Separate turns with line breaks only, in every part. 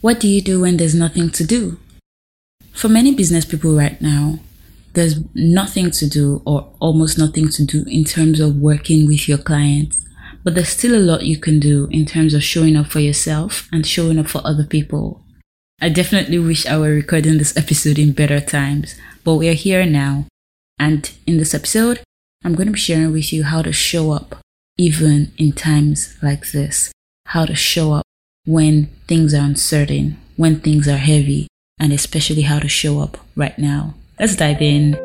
What do you do when there's nothing to do? For many business people right now, there's nothing to do or almost nothing to do in terms of working with your clients. But there's still a lot you can do in terms of showing up for yourself and showing up for other people. I definitely wish I were recording this episode in better times, but we are here now. And in this episode, I'm going to be sharing with you how to show up even in times like this. How to show up when things are uncertain, when things are heavy, and especially how to show up right now. Let's dive in.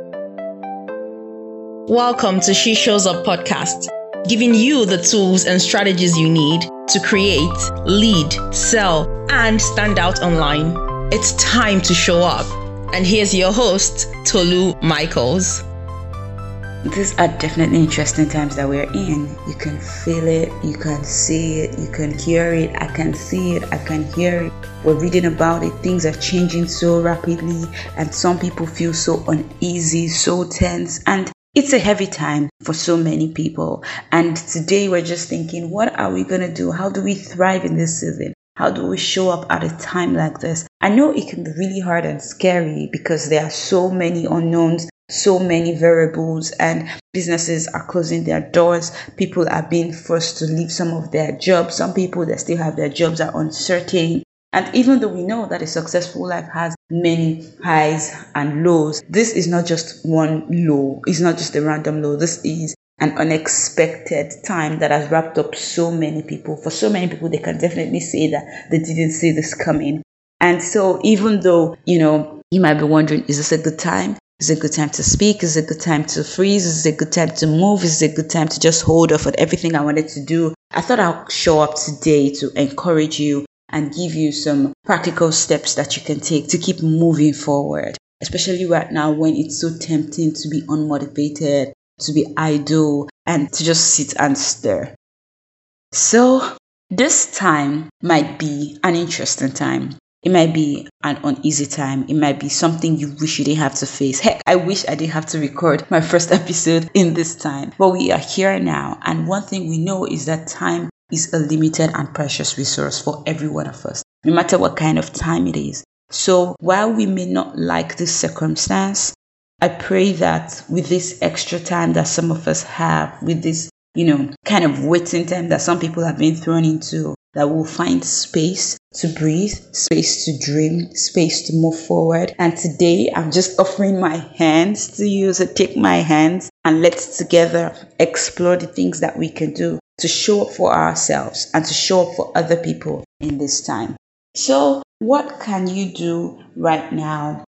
Welcome to She Shows Up podcast, giving you the tools and strategies you need to create, lead, sell, and stand out online. It's time to show up. And here's your host, Tolu Michaels.
These are definitely interesting times that we're in. You can feel it, you can see it, you can hear it. I can see it, I can hear it. We're reading about it. Things are changing so rapidly, and some people feel so uneasy, so tense, and it's a heavy time for so many people. And today we're just thinking, what are we going to do? How do we thrive in this season? How do we show up at a time like this? I know it can be really hard and scary because there are so many unknowns so many variables and businesses are closing their doors. People are being forced to leave some of their jobs. Some people that still have their jobs are uncertain. And even though we know that a successful life has many highs and lows this is not just one low it's not just a random low this is an unexpected time that has wrapped up so many people. For so many people they can definitely say that they didn't see this coming. And so even though you know you might be wondering is this a good time is it a good time to speak? Is it a good time to freeze? Is it a good time to move? Is it a good time to just hold off on everything I wanted to do? I thought I'll show up today to encourage you and give you some practical steps that you can take to keep moving forward, especially right now when it's so tempting to be unmotivated, to be idle, and to just sit and stare. So, this time might be an interesting time. It might be an uneasy time. It might be something you wish you didn't have to face. Heck, I wish I didn't have to record my first episode in this time. But we are here now. And one thing we know is that time is a limited and precious resource for every one of us, no matter what kind of time it is. So while we may not like this circumstance, I pray that with this extra time that some of us have, with this, you know, kind of waiting time that some people have been thrown into, that will find space to breathe, space to dream, space to move forward. And today I'm just offering my hands to you. So take my hands and let's together explore the things that we can do to show up for ourselves and to show up for other people in this time. So, what can you do right now?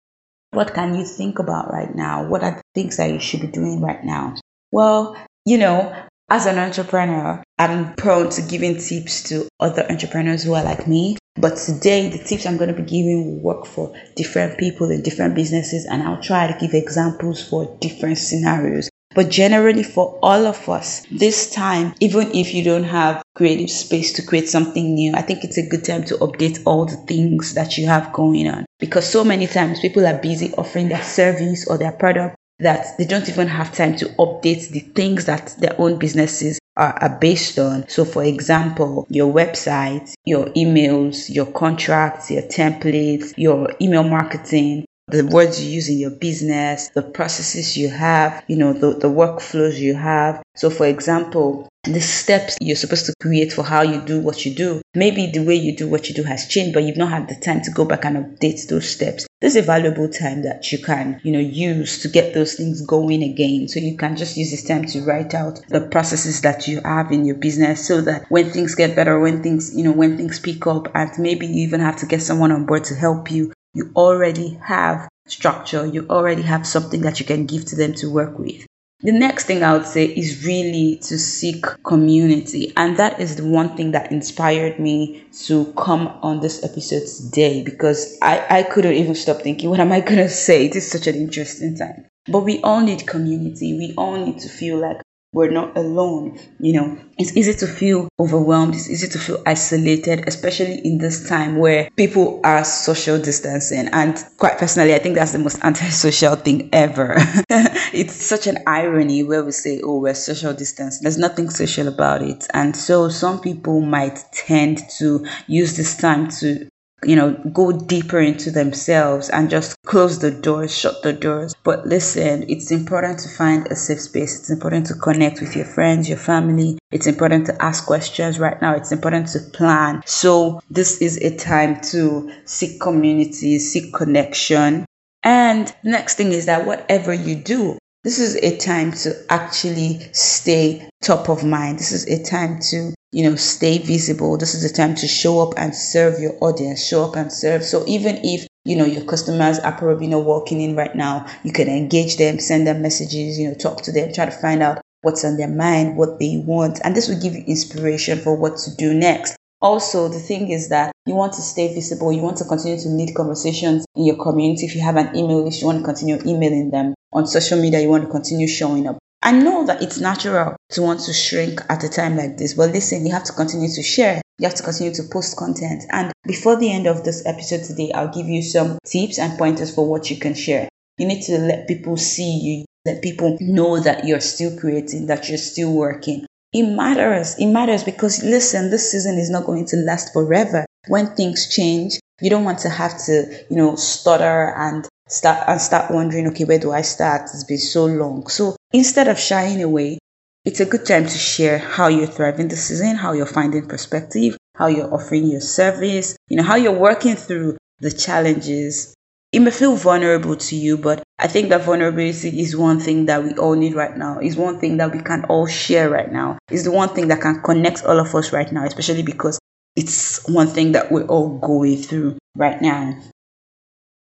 What can you think about right now? What are the things that you should be doing right now? Well, you know, as an entrepreneur, I'm prone to giving tips to other entrepreneurs who are like me. But today, the tips I'm going to be giving will work for different people in different businesses, and I'll try to give examples for different scenarios. But generally, for all of us, this time, even if you don't have creative space to create something new, I think it's a good time to update all the things that you have going on. Because so many times people are busy offering their service or their product that they don't even have time to update the things that their own businesses are, are, based on. So, for example, your website, your emails, your contracts, your templates, your email marketing, the words you use in your business, the processes you have, you know, the, the workflows you have. So, for example, the steps you're supposed to create for how you do what you do. Maybe the way you do what you do has changed, but you've not had the time to go back and update those steps. This is a valuable time that you can, you know, use to get those things going again. So you can just use this time to write out the processes that you have in your business so that when things get better, when things, you know, when things pick up and maybe you even have to get someone on board to help you, you already have structure, you already have something that you can give to them to work with. The next thing I would say is really to seek community. And that is the one thing that inspired me to come on this episode today because I, I couldn't even stop thinking, what am I going to say? It is such an interesting time. But we all need community. We all need to feel like we're not alone. You know, it's easy to feel overwhelmed, it's easy to feel isolated, especially in this time where people are social distancing. And quite personally, I think that's the most antisocial thing ever. it's such an irony where we say, oh, we're social distancing. There's nothing social about it. And so some people might tend to use this time to you know, go deeper into themselves and just close the doors, shut the doors. But listen, it's important to find a safe space. It's important to connect with your friends, your family. It's important to ask questions right now. It's important to plan. So this is a time to seek community, seek connection. And next thing is that whatever you do, this is a time to actually stay top of mind. This is a time to, you know, stay visible. This is a time to show up and serve your audience, show up and serve. So even if, you know, your customers are probably not walking in right now, you can engage them, send them messages, you know, talk to them, try to find out what's on their mind, what they want. And this will give you inspiration for what to do next. Also, the thing is that you want to stay visible, you want to continue to lead conversations in your community. If you have an email list, you want to continue emailing them. On social media, you want to continue showing up. I know that it's natural to want to shrink at a time like this, but listen, you have to continue to share. You have to continue to post content. And before the end of this episode today, I'll give you some tips and pointers for what you can share. You need to let people see you, let people know that you're still creating, that you're still working. It matters. It matters because listen, this season is not going to last forever. When things change, you don't want to have to, you know, stutter and start and start wondering, okay, where do I start? It's been so long. So instead of shying away, it's a good time to share how you're thriving this season, how you're finding perspective, how you're offering your service, you know, how you're working through the challenges it may feel vulnerable to you, but I think that vulnerability is one thing that we all need right now. Is one thing that we can all share right now. Is the one thing that can connect all of us right now, especially because it's one thing that we're all going through right now.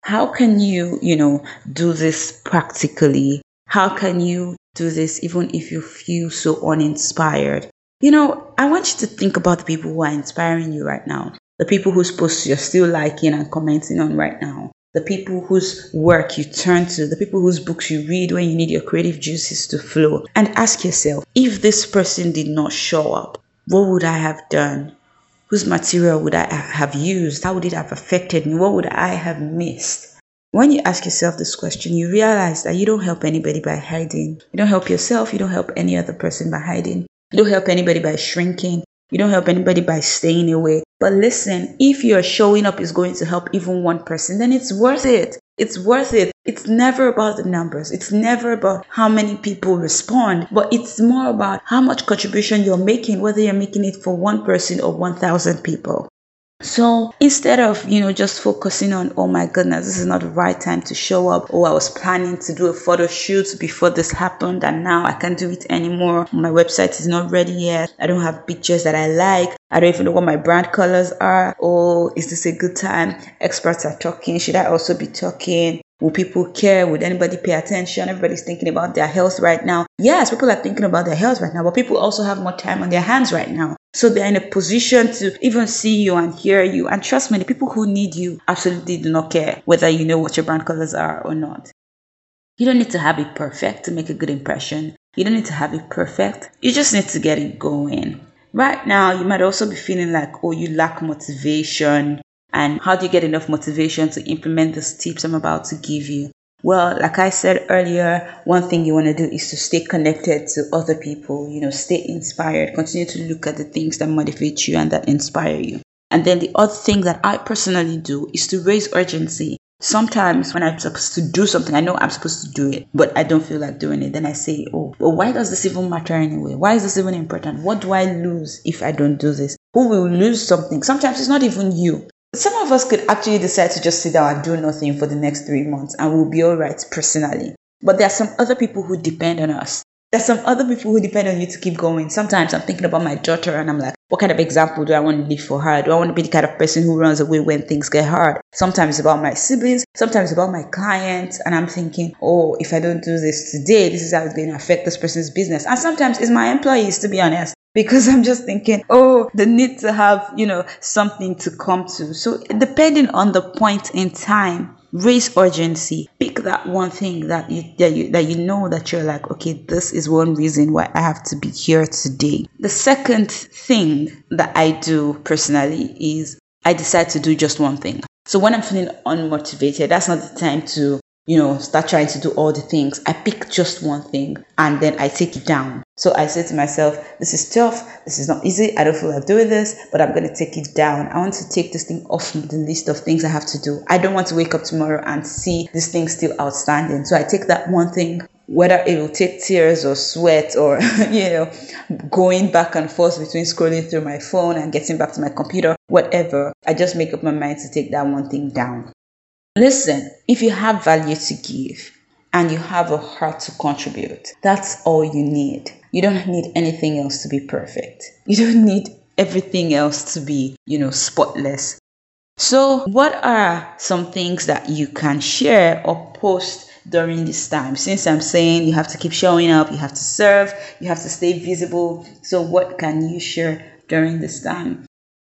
How can you, you know, do this practically? How can you do this even if you feel so uninspired? You know, I want you to think about the people who are inspiring you right now. The people whose posts you're still liking and commenting on right now the people whose work you turn to, the people whose books you read when you need your creative juices to flow. And ask yourself if this person did not show up, what would I have done? Whose material would I have used? How would it have affected me? What would I have missed? When you ask yourself this question, you realize that you don't help anybody by hiding. You don't help yourself. You don't help any other person by hiding. You don't help anybody by shrinking. You don't help anybody by staying away. But listen, if your showing up is going to help even one person, then it's worth it. It's worth it. It's never about the numbers. It's never about how many people respond, but it's more about how much contribution you're making, whether you're making it for one person or 1,000 people. So instead of, you know, just focusing on, oh my goodness, this is not the right time to show up. Oh, I was planning to do a photo shoot before this happened and now I can't do it anymore. My website is not ready yet. I don't have pictures that I like. I don't even know what my brand colors are. Oh, is this a good time? Experts are talking. Should I also be talking? Will people care? Would anybody pay attention? Everybody's thinking about their health right now. Yes, people are thinking about their health right now, but people also have more time on their hands right now. So they're in a position to even see you and hear you. And trust me, the people who need you absolutely do not care whether you know what your brand colors are or not. You don't need to have it perfect to make a good impression. You don't need to have it perfect. You just need to get it going. Right now, you might also be feeling like, oh, you lack motivation. And how do you get enough motivation to implement these tips I'm about to give you? Well, like I said earlier, one thing you want to do is to stay connected to other people, you know, stay inspired, continue to look at the things that motivate you and that inspire you. And then the other thing that I personally do is to raise urgency. Sometimes when I'm supposed to do something, I know I'm supposed to do it, but I don't feel like doing it. Then I say, oh, well, why does this even matter anyway? Why is this even important? What do I lose if I don't do this? Who will lose something? Sometimes it's not even you. Some of us could actually decide to just sit down and do nothing for the next three months and we'll be all right personally. But there are some other people who depend on us. There's some other people who depend on you to keep going. Sometimes I'm thinking about my daughter and I'm like, what kind of example do I want to leave for her? Do I want to be the kind of person who runs away when things get hard? Sometimes it's about my siblings, sometimes about my clients, and I'm thinking, oh, if I don't do this today, this is how it's going to affect this person's business. And sometimes it's my employees, to be honest because I'm just thinking, oh, the need to have, you know, something to come to. So depending on the point in time, raise urgency. Pick that one thing that you, that you that you know that you're like, okay, this is one reason why I have to be here today. The second thing that I do personally is I decide to do just one thing. So when I'm feeling unmotivated, that's not the time to you know, start trying to do all the things. I pick just one thing and then I take it down. So I say to myself, this is tough. This is not easy. I don't feel like doing this, but I'm going to take it down. I want to take this thing off the list of things I have to do. I don't want to wake up tomorrow and see this thing still outstanding. So I take that one thing, whether it will take tears or sweat or, you know, going back and forth between scrolling through my phone and getting back to my computer, whatever. I just make up my mind to take that one thing down. Listen, if you have value to give, and you have a heart to contribute. That's all you need. You don't need anything else to be perfect. You don't need everything else to be, you know, spotless. So, what are some things that you can share or post during this time? Since I'm saying you have to keep showing up, you have to serve, you have to stay visible. So, what can you share during this time?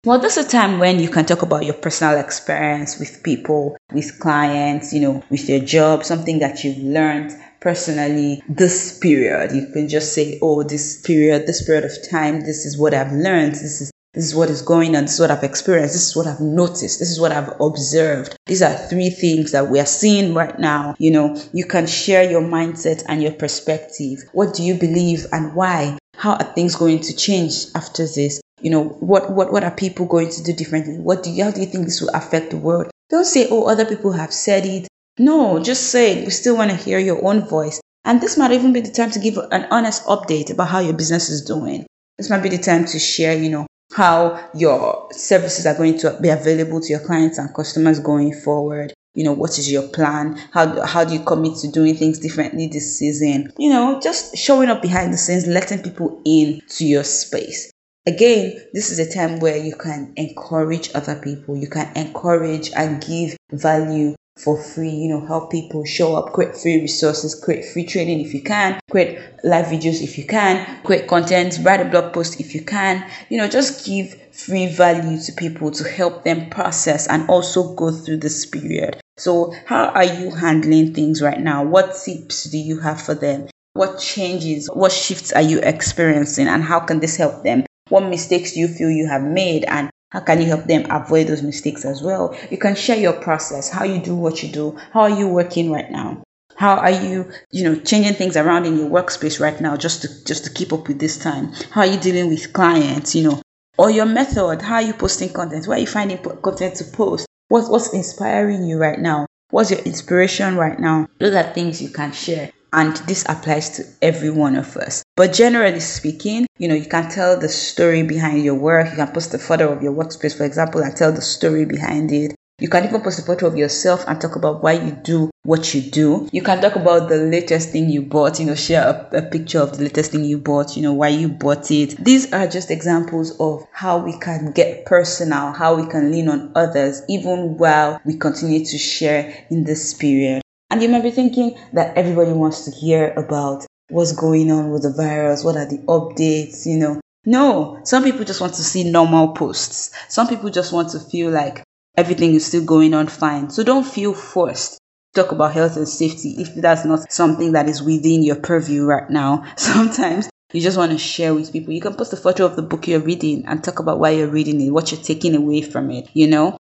Well, this is a time when you can talk about your personal experience with people, with clients, you know, with your job, something that you've learned personally this period. You can just say, oh, this period, this period of time, this is what I've learned. This is this is what is going on. This is what I've experienced. This is what I've noticed. This is what I've observed. These are three things that we are seeing right now. You know, you can share your mindset and your perspective. What do you believe and why? How are things going to change after this? You know, what, what, what are people going to do differently? What do you, how do you think this will affect the world? Don't say, oh, other people have said it. No, just say. We still want to hear your own voice. And this might even be the time to give an honest update about how your business is doing. This might be the time to share, you know, how your services are going to be available to your clients and customers going forward. You know, what is your plan? How, how do you commit to doing things differently this season? You know, just showing up behind the scenes, letting people in to your space again, this is a time where you can encourage other people. You can encourage and give value for free, you know, help people show up, create free resources, create free training if you can, create live videos if you can, create content, write a blog post if you can, you know, just give free value to people to help them process and also go through this period. So, how are you handling things right now? What tips do you have for them? What changes, what shifts are you experiencing, and how can this help them? What mistakes do you feel you have made and how can you help them avoid those mistakes as well? You can share your process, how you do what you do, how are you working right now? How are you, you know, changing things around in your workspace right now just to just to keep up with this time? How are you dealing with clients, you know, or your method? How are you posting content? Where are you finding content to post? What's what's inspiring you right now? What's your inspiration right now? Those are things you can share and this applies to every one of us. But generally speaking, you know, you can tell the story behind your work. You can post a photo of your workspace, for example, and tell the story behind it. You can even post a photo of yourself and talk about why you do what you do. You can talk about the latest thing you bought, you know, share a, a, picture of the latest thing you bought, you know, why you bought it. These are just examples of how we can get personal, how we can lean on others, even while we continue to share in this period. And you might be thinking that everybody wants to hear about what's going on with the virus, what are the updates, you know. No, some people just want to see normal posts. Some people just want to feel like everything is still going on fine. So don't feel forced to talk about health and safety if that's not something that is within your purview right now. Sometimes you just want to share with people. You can post a photo of the book you're reading and talk about why you're reading it, what you're taking away from it, you know?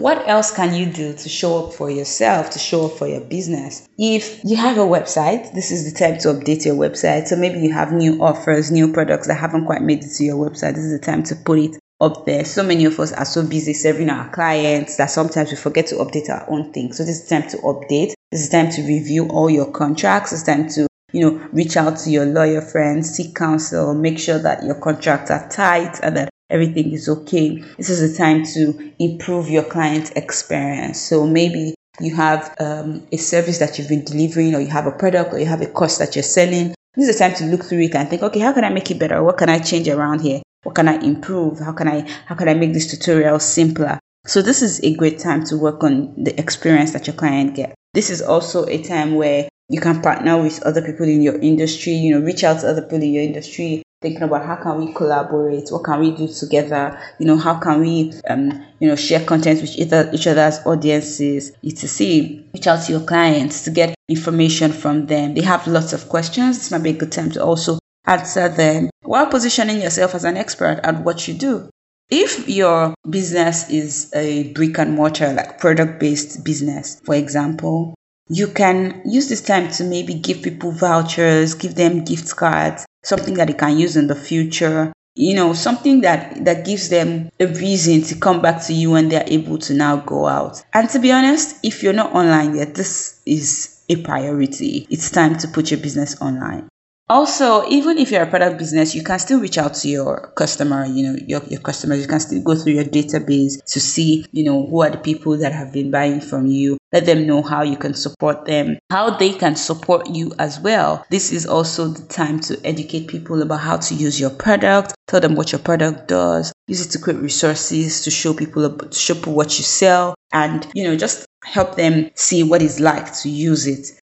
What else can you do to show up for yourself, to show up for your business? If you have a website, this is the time to update your website. So maybe you have new offers, new products that haven't quite made it to your website. This is the time to put it up there. So many of us are so busy serving our clients that sometimes we forget to update our own things. So this is time to update. This is time to review all your contracts. It's time to you know, reach out to your lawyer friends, seek counsel, make sure that your contracts are tight and that everything is okay. This is a time to improve your client experience. So maybe you have um, a service that you've been delivering, or you have a product, or you have a course that you're selling. This is a time to look through it and think, okay, how can I make it better? What can I change around here? What can I improve? How can I how can I make this tutorial simpler? So this is a great time to work on the experience that your client get. This is also a time where you can partner with other people in your industry, you know, reach out to other people in your industry thinking about how can we collaborate what can we do together you know how can we um, you know share content with each, each other's audiences. Etc reach out to your clients to get information from them. They have lots of questions. This might be a good time to also answer them. While positioning yourself as an expert at what you do if your business is a brick and mortar like product based business for example you can use this time to maybe give people vouchers give them gift cards something that they can use in the future you know something that that gives them a reason to come back to you when they're able to now go out. And to be honest if you're not online yet this is a priority. It's time to put your business online also even if you're a product business you can still reach out to your customer you know your, your customers. You can still go through your database to see you know who are the people that have been buying from you. Let them know how you can support them how they can support you as well. This is also the time to educate people about how to use your product tell them what your product does use it to create resources to show people to show people what you sell and you know just help them see what it's like to use it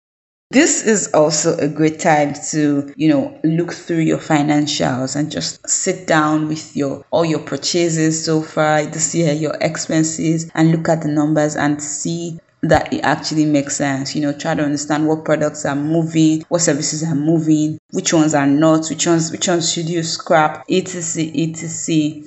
this is also a great time to, you know, look through your financials and just sit down with your all your purchases so far this year, your expenses, and look at the numbers and see that it actually makes sense. You know, try to understand what products are moving, what services are moving, which ones are not, which ones which ones should you scrap, etc. etc.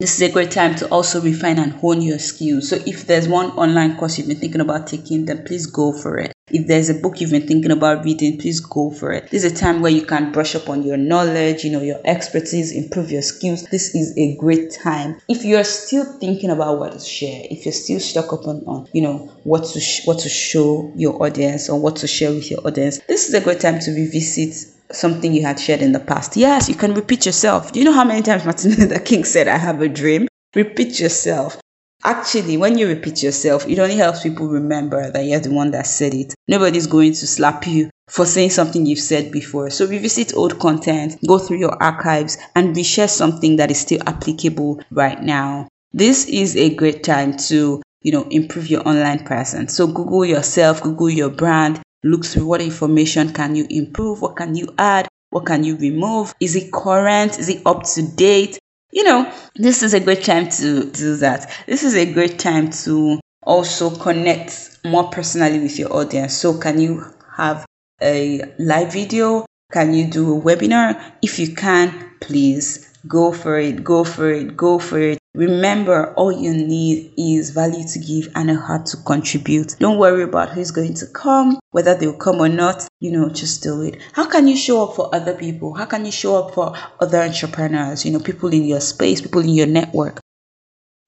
This is a great time to also refine and hone your skills. So if there's one online course you've been thinking about taking, then please go for it. If there's a book you've been thinking about reading, please go for it. This is a time where you can brush up on your knowledge, you know, your expertise, improve your skills. This is a great time. If you're still thinking about what to share, if you're still stuck up on, on you know, what to sh- what to show your audience or what to share with your audience, this is a great time to revisit something you had shared in the past. Yes, you can repeat yourself. Do you know how many times Martin Luther King said, I have a dream? Repeat yourself. Actually, when you repeat yourself, it only helps people remember that you're the one that said it. Nobody's going to slap you for saying something you've said before. So revisit old content, go through your archives, and reshare something that is still applicable right now. This is a great time to you know improve your online presence so google yourself google your brand look through what information can you improve, what can you add, what can you remove, is it current, is it up to date? You know, this is a great time to do that. This is a great time to also connect more personally with your audience. So, can you have a live video? Can you do a webinar? If you can, please go for it, go for it, go for it. Remember, all you need is value to give and a heart to contribute. Don't worry about who's going to come, whether they'll come or not. You know, just do it. How can you show up for other people? How can you show up for other entrepreneurs? You know, people in your space, people in your network.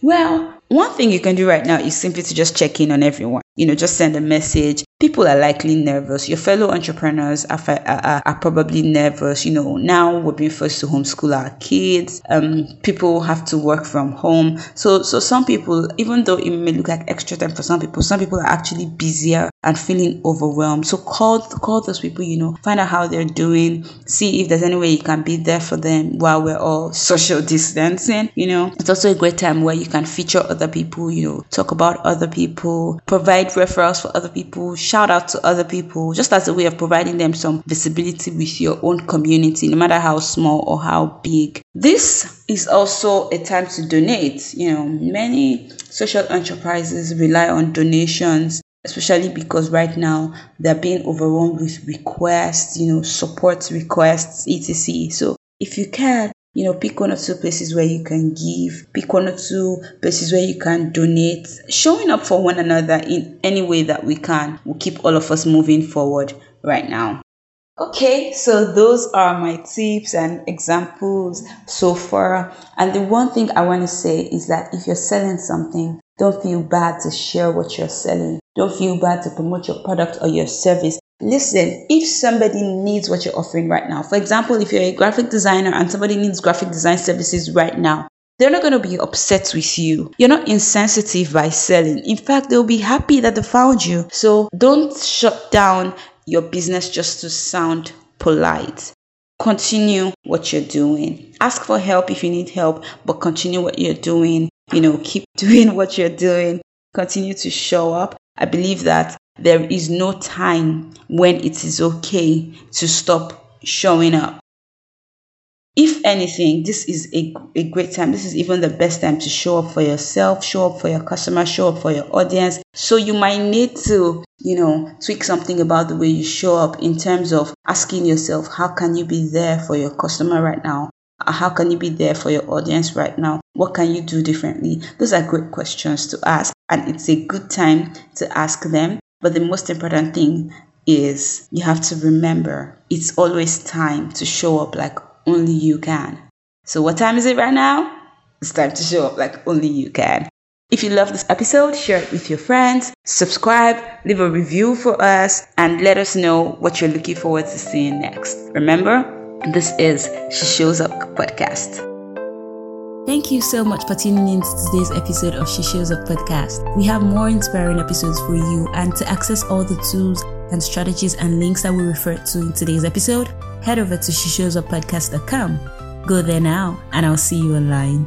Well, one thing you can do right now is simply to just check in on everyone. You know, just send a message. People are likely nervous. Your fellow entrepreneurs are, are, are probably nervous. You know, now we're being forced to homeschool our kids. Um, people have to work from home. So, so some people, even though it may look like extra time for some people, some people are actually busier and feeling overwhelmed. So call call those people. You know, find out how they're doing. See if there's any way you can be there for them while we're all social distancing. You know, it's also a great time where you can feature other people. You know, talk about other people, provide referrals for other people, shout out to other people, just as a way of providing them some visibility with your own community, no matter how small or how big. This is also a time to donate. You know, many social enterprises rely on donations especially because right now they're being overwhelmed with requests, you know, support requests, etc. So if you can, you know, pick one or two places where you can give, pick one or two places where you can donate. Showing up for one another in any way that we can will keep all of us moving forward right now. Okay, so those are my tips and examples so far. And the one thing I want to say is that if you're selling something, don't feel bad to share what you're selling. Don't feel bad to promote your product or your service Listen, if somebody needs what you're offering right now, for example, if you're a graphic designer and somebody needs graphic design services right now, they're not going to be upset with you. You're not insensitive by selling. In fact, they'll be happy that they found you. So don't shut down your business just to sound polite. Continue what you're doing. Ask for help if you need help, but continue what you're doing. You know, keep doing what you're doing. Continue to show up. I believe that there is no time when it is okay to stop showing up. If anything, this is a, a great time. This is even the best time to show up for yourself, show up for your customer, show up for your audience. So you might need to, you know, tweak something about the way you show up in terms of asking yourself, how can you be there for your customer right now? How can you be there for your audience right now? What can you do differently? Those are great questions to ask, and it's a good time to ask them but the most important thing is you have to remember it's always time to show up like only you can. So, what time is it right now? It's time to show up like only you can. If you love this episode, share it with your friends, subscribe, leave a review for us, and let us know what you're looking forward to seeing next. Remember, this is She Shows Up podcast.
Thank you so much for tuning in to today's episode of She Shows Up podcast. We have more inspiring episodes for you, and to access all the tools and strategies and links that we referred to in today's episode, head over to sheshowsuppodcast.com. Go there now, and I'll see you online.